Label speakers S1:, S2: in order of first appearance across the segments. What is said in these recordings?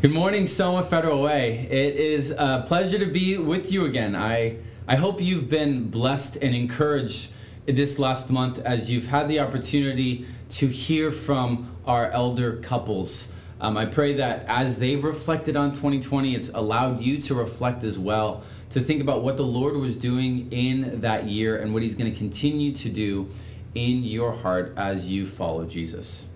S1: Good morning, Soma Federal Way. It is a pleasure to be with you again. I, I hope you've been blessed and encouraged this last month as you've had the opportunity to hear from our elder couples. Um, I pray that as they've reflected on 2020, it's allowed you to reflect as well, to think about what the Lord was doing in that year and what He's going to continue to do in your heart as you follow Jesus.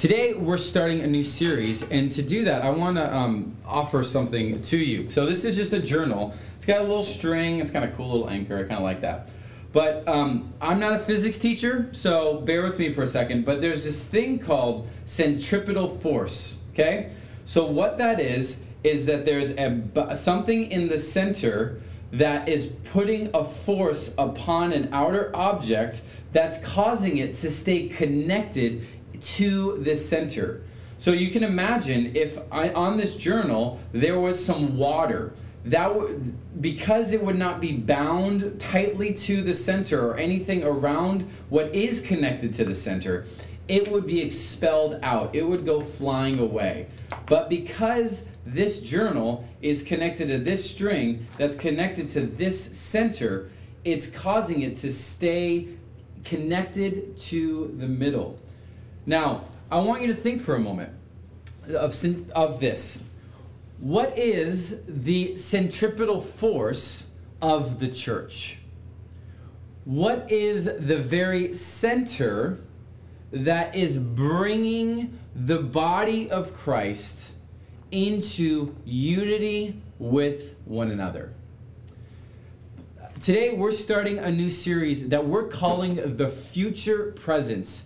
S1: Today, we're starting a new series, and to do that, I want to um, offer something to you. So, this is just a journal. It's got a little string, it's kind of cool little anchor. I kind of like that. But um, I'm not a physics teacher, so bear with me for a second. But there's this thing called centripetal force, okay? So, what that is, is that there's a, something in the center that is putting a force upon an outer object that's causing it to stay connected to this center. So you can imagine if I, on this journal there was some water that would because it would not be bound tightly to the center or anything around what is connected to the center it would be expelled out. It would go flying away. But because this journal is connected to this string that's connected to this center it's causing it to stay connected to the middle now, I want you to think for a moment of, of this. What is the centripetal force of the church? What is the very center that is bringing the body of Christ into unity with one another? Today, we're starting a new series that we're calling The Future Present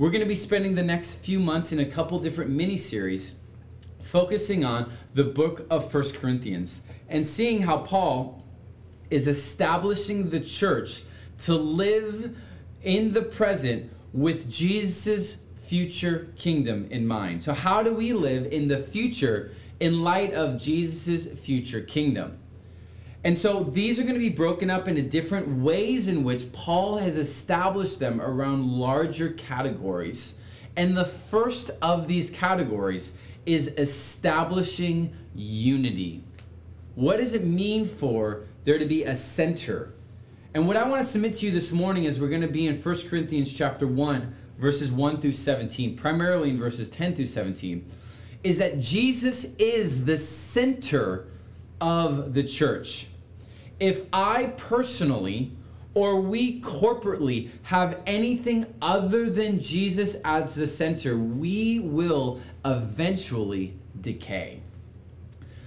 S1: we're going to be spending the next few months in a couple different mini series focusing on the book of First Corinthians and seeing how Paul is establishing the church to live in the present with Jesus' future kingdom in mind. So, how do we live in the future in light of Jesus' future kingdom? And so these are going to be broken up into different ways in which Paul has established them around larger categories. And the first of these categories is establishing unity. What does it mean for there to be a center? And what I want to submit to you this morning is we're going to be in 1 Corinthians chapter 1 verses 1 through 17, primarily in verses 10 through 17, is that Jesus is the center of the church if I personally or we corporately have anything other than Jesus as the center, we will eventually decay.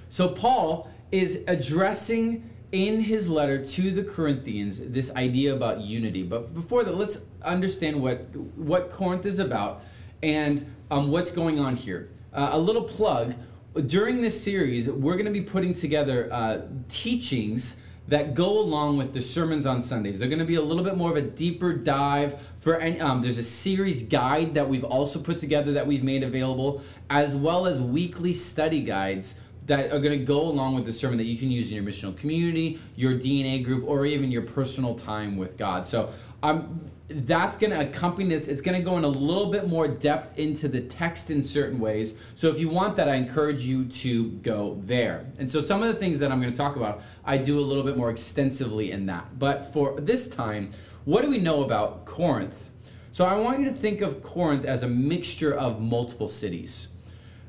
S1: So, Paul is addressing in his letter to the Corinthians this idea about unity. But before that, let's understand what, what Corinth is about and um, what's going on here. Uh, a little plug during this series, we're going to be putting together uh, teachings that go along with the sermons on Sundays. They're going to be a little bit more of a deeper dive for any, um, there's a series guide that we've also put together that we've made available, as well as weekly study guides that are going to go along with the sermon that you can use in your missional community, your DNA group, or even your personal time with God. So I'm. um, that's going to accompany this. It's going to go in a little bit more depth into the text in certain ways. So if you want that, I encourage you to go there. And so some of the things that I'm going to talk about, I do a little bit more extensively in that. But for this time, what do we know about Corinth? So I want you to think of Corinth as a mixture of multiple cities.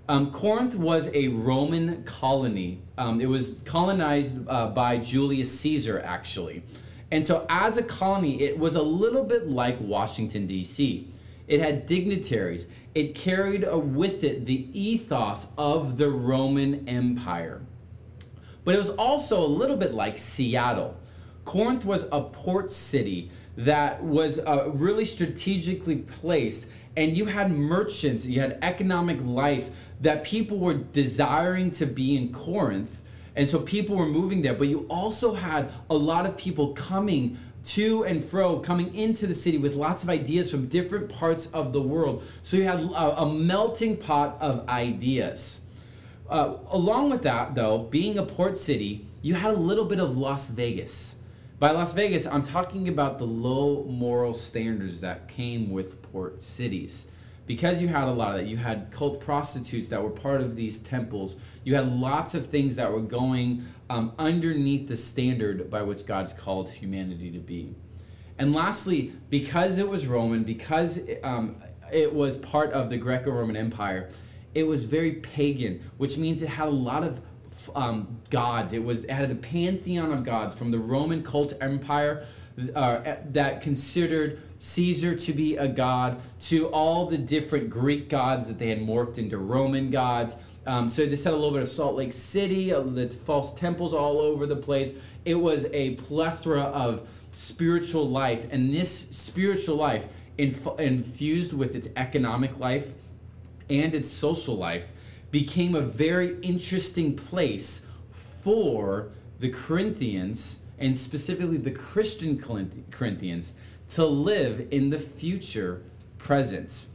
S1: Um, Corinth was a Roman colony. Um, it was colonized uh, by Julius Caesar, actually. And so, as a colony, it was a little bit like Washington, D.C. It had dignitaries, it carried with it the ethos of the Roman Empire. But it was also a little bit like Seattle. Corinth was a port city that was uh, really strategically placed, and you had merchants, you had economic life that people were desiring to be in Corinth and so people were moving there, but you also had a lot of people coming to and fro, coming into the city with lots of ideas from different parts of the world. So you had a, a melting pot of ideas. Uh, along with that, though, being a port city, you had a little bit of Las Vegas. By Las Vegas, I'm talking about the low moral standards that came with port cities. Because you had a lot of that, you had cult prostitutes that were part of these temples. You had lots of things that were going um, underneath the standard by which God's called humanity to be. And lastly, because it was Roman, because um, it was part of the Greco Roman Empire, it was very pagan, which means it had a lot of um, gods. It was it had the pantheon of gods from the Roman cult empire uh, that considered Caesar to be a god to all the different Greek gods that they had morphed into Roman gods. Um, so they said a little bit of Salt Lake City, uh, the false temples all over the place. It was a plethora of spiritual life, and this spiritual life inf- infused with its economic life and its social life became a very interesting place for the Corinthians and specifically the Christian Corinthians to live in the future present.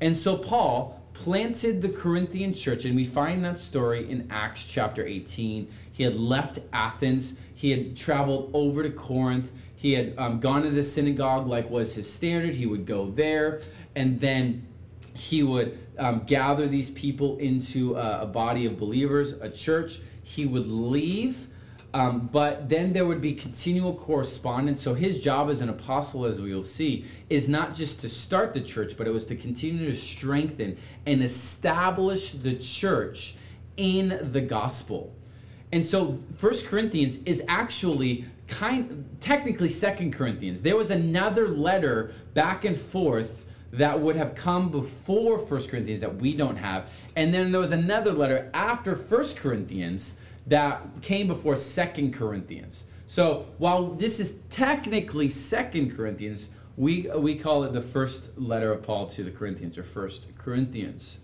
S1: And so Paul planted the Corinthian church, and we find that story in Acts chapter 18. He had left Athens, he had traveled over to Corinth, he had um, gone to the synagogue like was his standard. He would go there, and then he would um, gather these people into a, a, body of believers, a church. He would leave, um, but then there would be continual correspondence. So his job as an apostle, as we will see, is not just to start the church, but it was to continue to strengthen and establish the church in the gospel. And so First Corinthians is actually kind technically second corinthians there was another letter back and forth that would have come before first corinthians that we don't have and then there was another letter after first corinthians that came before second corinthians so while this is technically second corinthians we we call it the first letter of paul to the corinthians or first corinthians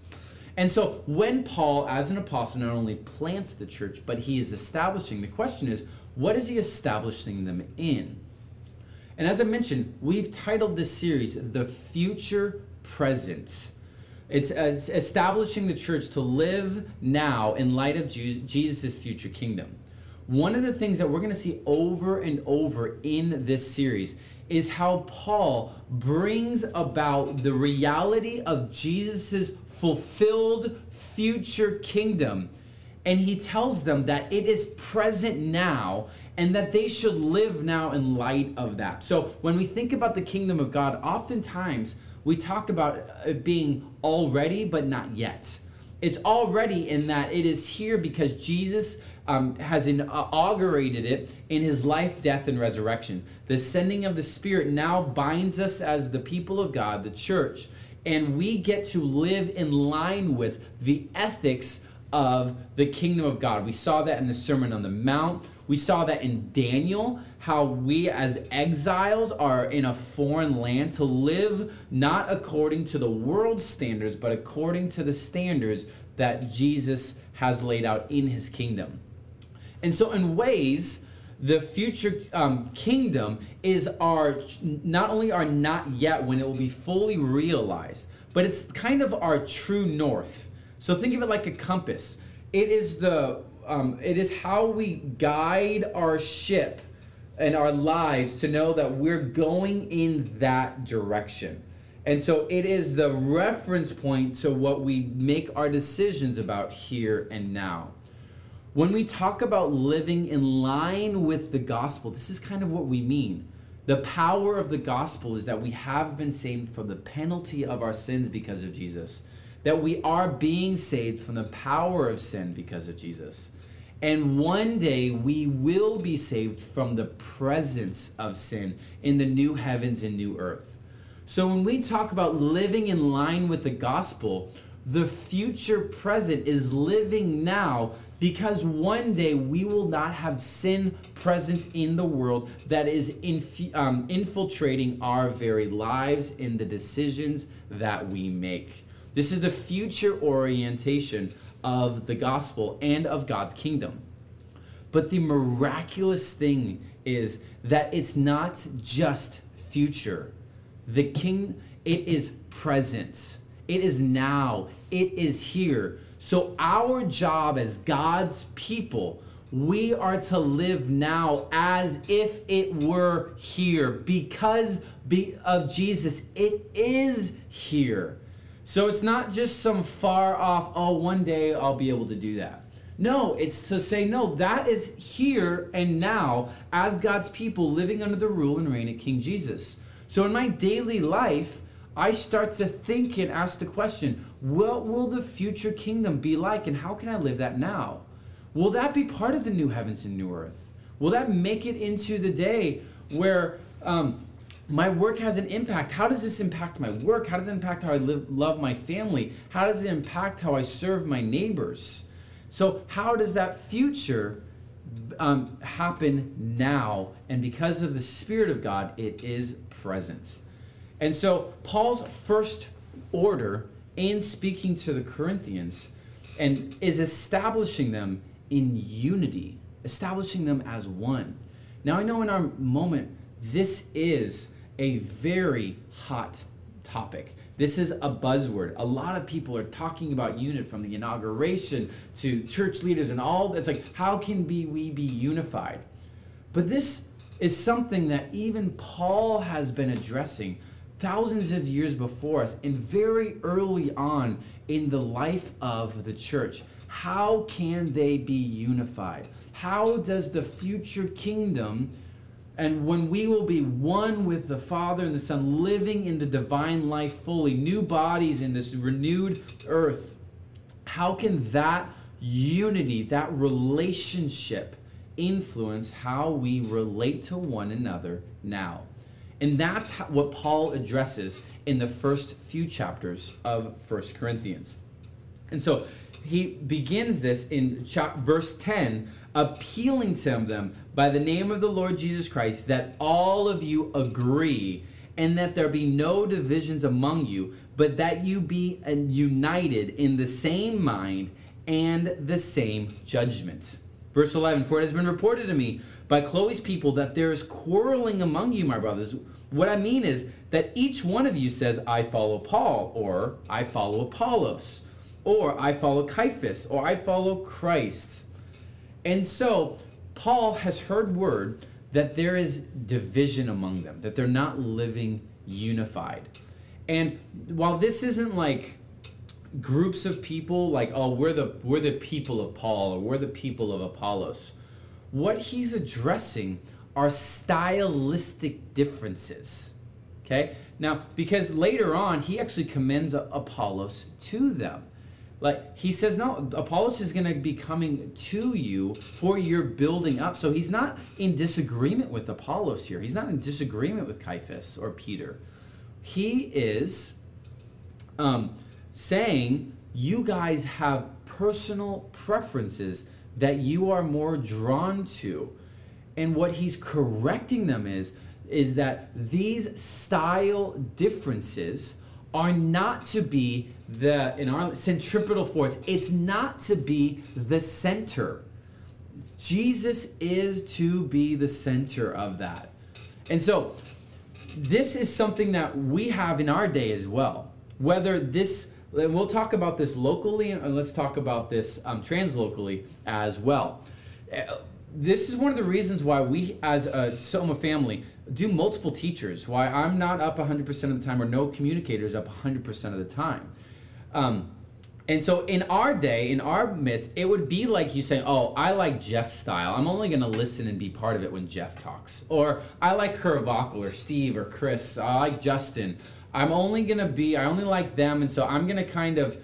S1: and so when paul as an apostle not only plants the church but he is establishing the question is what is he establishing them in? And as I mentioned, we've titled this series The Future Present. It's establishing the church to live now in light of Jesus' future kingdom. One of the things that we're going to see over and over in this series is how Paul brings about the reality of Jesus' fulfilled future kingdom and he tells them that it is present now and that they should live now in light of that. So when we think about the kingdom of God, oftentimes we talk about it being already but not yet. It's already in that it is here because Jesus um, has inaugurated it in his life, death, and resurrection. The sending of the Spirit now binds us as the people of God, the church, and we get to live in line with the ethics of the kingdom of God. We saw that in the Sermon on the Mount. We saw that in Daniel, how we as exiles are in a foreign land to live not according to the world's standards, but according to the standards that Jesus has laid out in his kingdom. And so, in ways, the future um, kingdom is our not only our not yet when it will be fully realized, but it's kind of our true north so think of it like a compass. It is the um, it is how we guide our ship and our lives to know that we're going in that direction. And so it is the reference point to what we make our decisions about here and now. When we talk about living in line with the gospel, this is kind of what we mean. The power of the gospel is that we have been saved from the penalty of our sins because of Jesus that we are being saved from the power of sin because of Jesus. And one day we will be saved from the presence of sin in the new heavens and new earth. So when we talk about living in line with the gospel, the future present is living now because one day we will not have sin present in the world that is inf- um, infiltrating our very lives in the decisions that we make. This is the future orientation of the gospel and of God's kingdom. But the miraculous thing is that it's not just future. The king, it is present. It is now. It is here. So, our job as God's people, we are to live now as if it were here because of Jesus. It is here. So it's not just some far off, oh, one day I'll be able to do that. No, it's to say, no, that is here and now as God's people living under the rule and reign of King Jesus. So in my daily life, I start to think and ask the question what will the future kingdom be like and how can I live that now? Will that be part of the new heavens and new earth? Will that make it into the day where um, my work has an impact? How does this impact my work? How does it impact how I live, love my family? How does it impact how I serve my neighbors? So, how does that future um, happen now? And because of the Spirit of God, it is present. And so, Paul's first order in speaking to the Corinthians and is establishing them in unity, establishing them as one. Now, I know in our moment, this is a very hot topic. This is a buzzword. A lot of people are talking about unit from the inauguration to church leaders and all. It's like, how can be, we be unified? But this is something that even Paul has been addressing thousands of years before us and very early on in the life of the church. How can they be unified? How does the future kingdom and when we will be one with the Father and the Son, living in the divine life fully, new bodies in this renewed earth, how can that unity, that relationship, influence how we relate to one another now? And that's what Paul addresses in the first few chapters of First Corinthians. And so he begins this in cha- verse 10, appealing to them by the name of the Lord Jesus Christ that all of you agree and that there be no divisions among you, but that you be united in the same mind and the same judgment. Verse 11 For it has been reported to me by Chloe's people that there is quarreling among you, my brothers. What I mean is that each one of you says, I follow Paul, or I follow Apollos, or I follow Cephas, or I follow Christ. And so, Paul has heard word that there is division among them, that they're not living unified. And while this isn't like groups of people like oh we're the we're the people of Paul or we're the people of Apollos, what he's addressing are stylistic differences. Okay? Now, because later on he actually commends Apollos to them. Like he says, no, Apollos is going to be coming to you for your building up. So he's not in disagreement with Apollos here. He's not in disagreement with Cephas or Peter. He is um, saying you guys have personal preferences that you are more drawn to. And what he's correcting them is is that these style differences are not to be the in our centripetal force it's not to be the center. Jesus is to be the center of that. And so this is something that we have in our day as well. Whether this and we'll talk about this locally and let's talk about this um, translocally as well. Uh, this is one of the reasons why we as a soma family do multiple teachers why i'm not up 100% of the time or no communicators up 100% of the time um, and so in our day, in our midst, it would be like you saying, "Oh, I like Jeff's style. I'm only going to listen and be part of it when Jeff talks." Or I like Kurvakal or Steve or Chris. I like Justin. I'm only going to be. I only like them, and so I'm going to kind of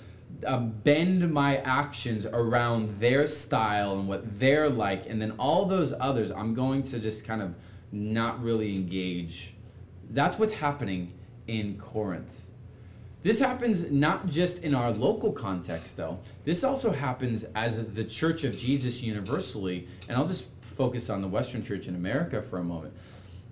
S1: uh, bend my actions around their style and what they're like, and then all those others, I'm going to just kind of not really engage. That's what's happening in Corinth. This happens not just in our local context, though. This also happens as the Church of Jesus universally. And I'll just focus on the Western Church in America for a moment.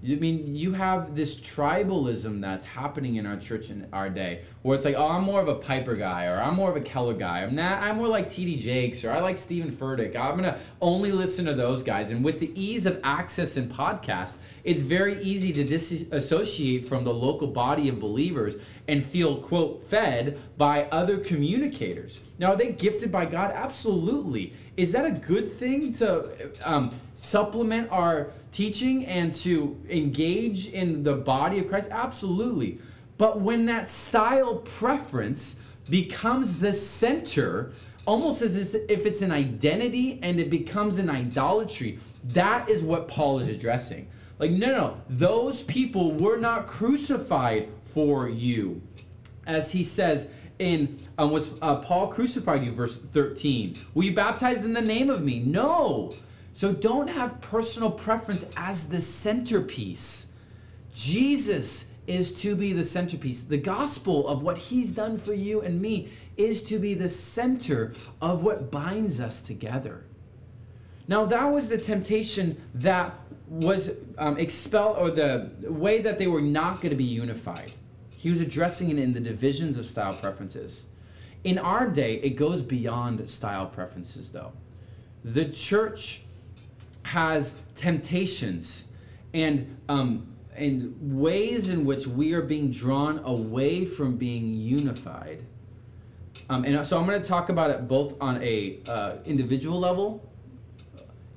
S1: I mean, you have this tribalism that's happening in our church in our day, where it's like, oh, I'm more of a Piper guy, or I'm more of a Keller guy. I'm not. I'm more like T.D. Jakes, or I like Steven Furtick. I'm gonna only listen to those guys. And with the ease of access and podcasts, it's very easy to disassociate from the local body of believers and feel quote fed by other communicators. Now, are they gifted by God? Absolutely. Is that a good thing to um, supplement our teaching and to engage in the body of Christ? Absolutely. But when that style preference becomes the center, almost as if it's an identity and it becomes an idolatry. That is what Paul is addressing. Like, no, no, those people were not crucified for you. As he says, in um, was uh, Paul crucified you, verse 13. Were you baptized in the name of me? No. So don't have personal preference as the centerpiece. Jesus is to be the centerpiece. The gospel of what he's done for you and me is to be the center of what binds us together. Now, that was the temptation that was um, expelled, or the way that they were not going to be unified. He was addressing it in the divisions of style preferences. In our day, it goes beyond style preferences, though. The church has temptations and um, and ways in which we are being drawn away from being unified. Um, and so I'm going to talk about it both on a uh, individual level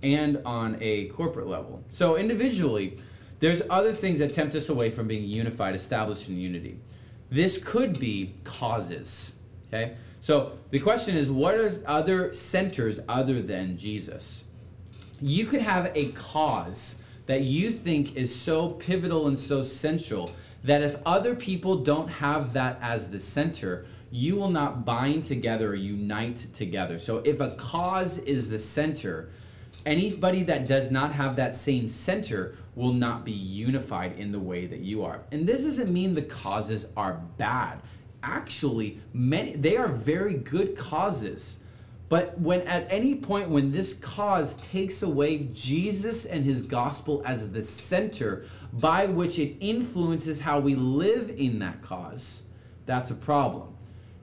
S1: and on a corporate level. So individually, there's other things that tempt us away from being unified, established in unity. This could be causes. Okay? So the question is what are other centers other than Jesus? You could have a cause that you think is so pivotal and so central that if other people don't have that as the center, you will not bind together or unite together. So if a cause is the center, anybody that does not have that same center will not be unified in the way that you are. And this doesn't mean the causes are bad. Actually, many they are very good causes. But when at any point when this cause takes away Jesus and his gospel as the center by which it influences how we live in that cause, that's a problem.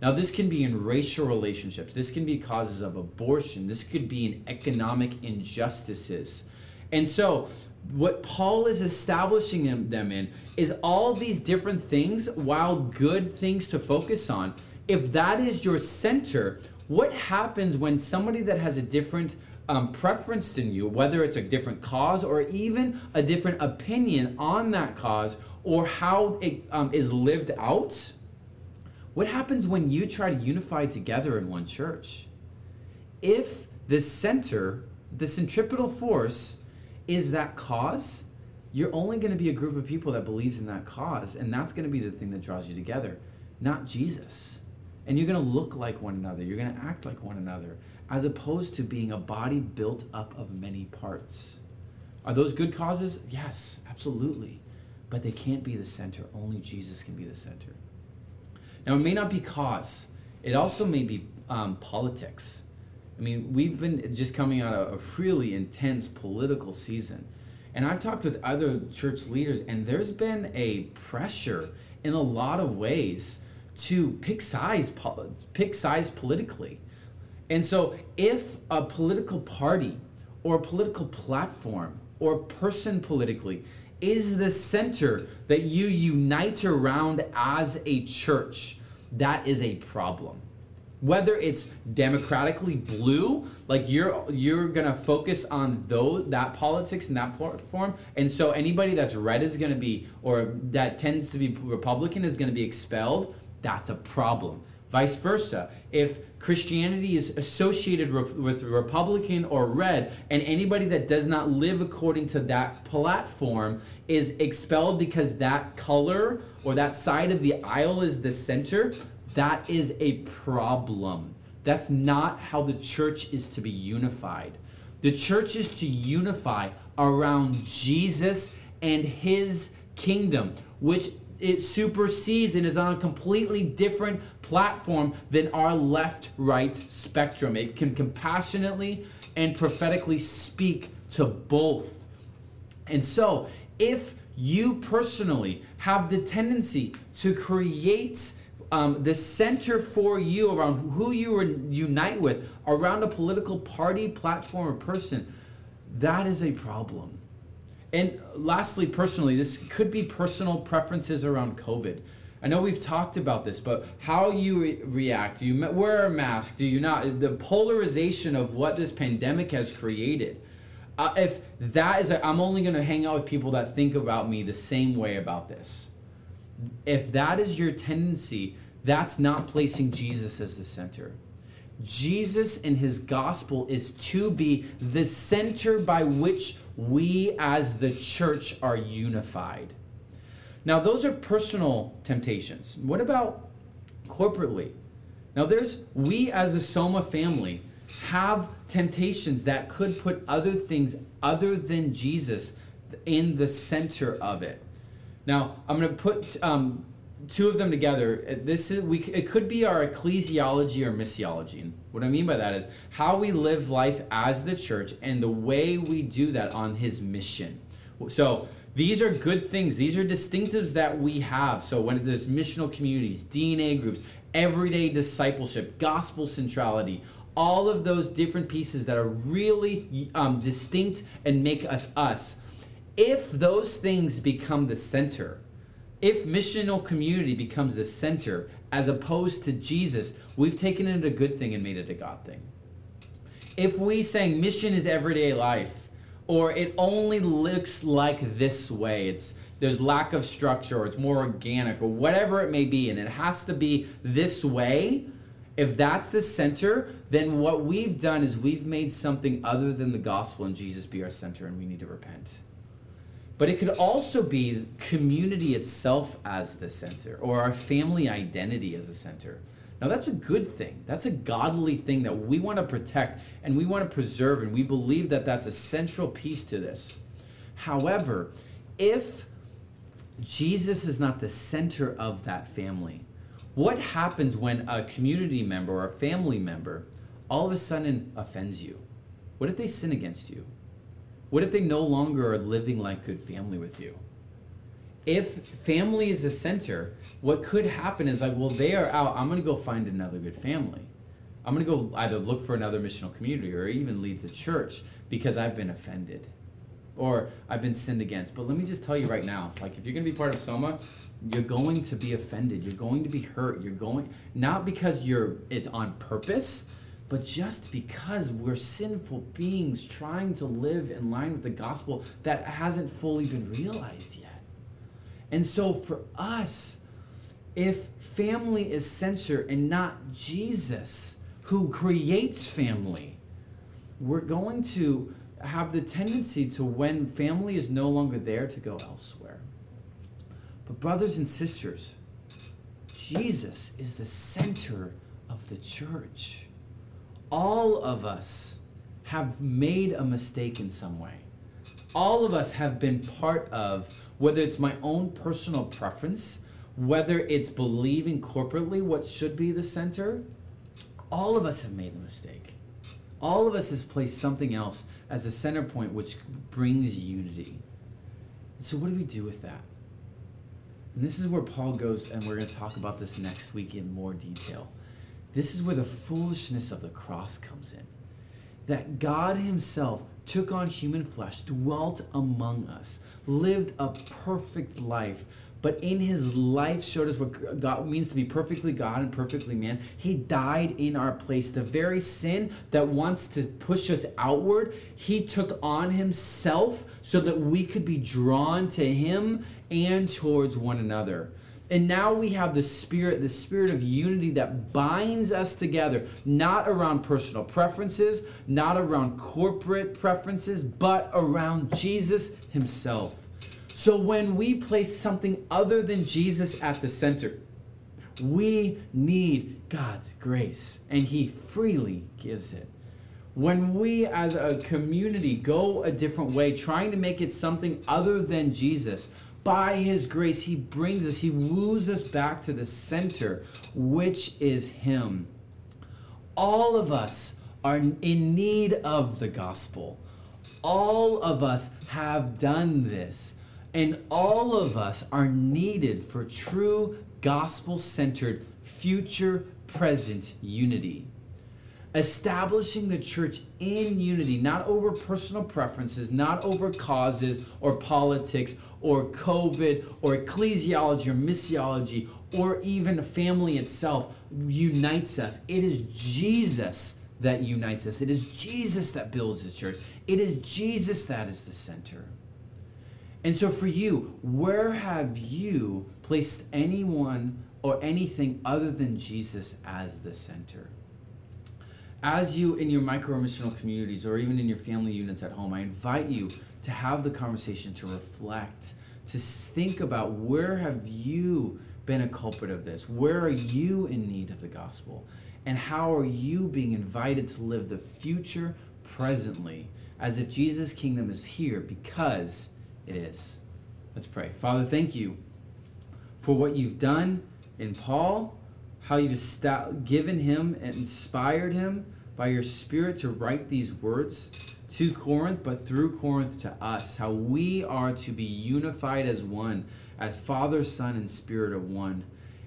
S1: Now, this can be in racial relationships. This can be causes of abortion. This could be in economic injustices. And so, what Paul is establishing them in is all these different things, while good things to focus on. If that is your center, what happens when somebody that has a different um, preference than you, whether it's a different cause or even a different opinion on that cause or how it um, is lived out, what happens when you try to unify together in one church? If the center, the centripetal force, is that cause, you're only going to be a group of people that believes in that cause, and that's going to be the thing that draws you together, not Jesus. And you're going to look like one another, you're going to act like one another, as opposed to being a body built up of many parts. Are those good causes? Yes, absolutely. But they can't be the center. Only Jesus can be the center. Now, it may not be cause, it also may be um, politics. I mean, we've been just coming out of a really intense political season. And I've talked with other church leaders, and there's been a pressure in a lot of ways to pick sides, pick sides politically. And so, if a political party or a political platform or person politically is the center that you unite around as a church, that is a problem. Whether it's democratically blue, like you're you're gonna focus on that politics and that platform, and so anybody that's red is gonna be or that tends to be Republican is gonna be expelled. That's a problem. Vice versa, if Christianity is associated with Republican or red, and anybody that does not live according to that platform is expelled because that color or that side of the aisle is the center, that is a problem. That's not how the church is to be unified. The church is to unify around Jesus and his kingdom, which it supersedes and is on a completely different platform than our left right spectrum. It can compassionately and prophetically speak to both. And so, if you personally have the tendency to create um, the center for you around who you unite with, around a political party, platform, or person, that is a problem. And lastly, personally, this could be personal preferences around COVID. I know we've talked about this, but how you re- react, do you wear a mask, do you not? The polarization of what this pandemic has created. Uh, if that is, i am only going to hang out with people that think about me the same way about this. If that is your tendency, that's not placing Jesus as the center. Jesus and his gospel is to be the center by which we as the church are unified. Now, those are personal temptations. What about corporately? Now, there's we as the Soma family have temptations that could put other things other than Jesus in the center of it. Now, I'm going to put um, two of them together. This is we. It could be our ecclesiology or missiology. And what I mean by that is how we live life as the church and the way we do that on His mission. So these are good things. These are distinctives that we have. So when there's missional communities, DNA groups, everyday discipleship, gospel centrality, all of those different pieces that are really um, distinct and make us us. If those things become the center, if missional community becomes the center as opposed to Jesus, we've taken it a good thing and made it a God thing. If we saying mission is everyday life, or it only looks like this way. It's there's lack of structure or it's more organic or whatever it may be and it has to be this way. If that's the center, then what we've done is we've made something other than the gospel and Jesus be our center and we need to repent. But it could also be community itself as the center or our family identity as a center. Now, that's a good thing. That's a godly thing that we want to protect and we want to preserve, and we believe that that's a central piece to this. However, if Jesus is not the center of that family, what happens when a community member or a family member all of a sudden offends you? What if they sin against you? What if they no longer are living like good family with you? if family is the center, what could happen is like, well, they are out. I'm going to go find another good family. I'm going to go either look for another missional community or even leave the church because I've been offended or I've been sinned against. But let me just tell you right now, like if you're going to be part of Soma, you're going to be offended. You're going to be hurt. You're going not because you're it's on purpose, but just because we're sinful beings trying to live in line with the gospel that hasn't fully been realized yet. And so for us, if family is center and not Jesus who creates family, we're going to have the tendency to when family is no longer there to go elsewhere. But brothers and sisters, Jesus is the center of the church. All of us have made a mistake in some way. All of us have been part of whether it's my own personal preference, whether it's believing corporately what should be the center, all of us have made the mistake. All of us has placed something else as a center point which brings unity. So, what do we do with that? And this is where Paul goes, and we're going to talk about this next week in more detail. This is where the foolishness of the cross comes in. That God Himself took on human flesh, dwelt among us, lived a perfect life, but in his life showed us what God means to be perfectly God and perfectly man. He died in our place. The very sin that wants to push us outward, he took on himself so that we could be drawn to him and towards one another. And now we have the spirit, the spirit of unity that binds us together, not around personal preferences, not around corporate preferences, but around Jesus himself. So when we place something other than Jesus at the center, we need God's grace, and He freely gives it. When we as a community go a different way, trying to make it something other than Jesus, by his grace, he brings us, he woos us back to the center, which is him. All of us are in need of the gospel. All of us have done this. And all of us are needed for true gospel centered, future present unity establishing the church in unity, not over personal preferences, not over causes or politics or COVID or ecclesiology or missiology or even the family itself unites us. It is Jesus that unites us. It is Jesus that builds the church. It is Jesus that is the center. And so for you, where have you placed anyone or anything other than Jesus as the center. As you in your micro missional communities or even in your family units at home, I invite you to have the conversation, to reflect, to think about where have you been a culprit of this? Where are you in need of the gospel? And how are you being invited to live the future presently as if Jesus' kingdom is here because it is? Let's pray. Father, thank you for what you've done in Paul, how you've given him and inspired him by your Spirit to write these words to Corinth, but through Corinth to us, how we are to be unified as one, as Father, Son, and Spirit are one.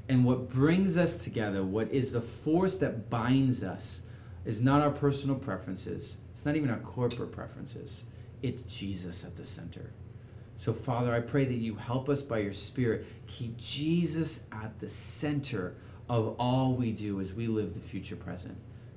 S1: And what brings us together, what is the force that binds us, is not our personal preferences, it's not even our corporate preferences, it's Jesus at the center. So, Father, I pray that you help us by your Spirit keep Jesus at the center of all we do as we live the future present.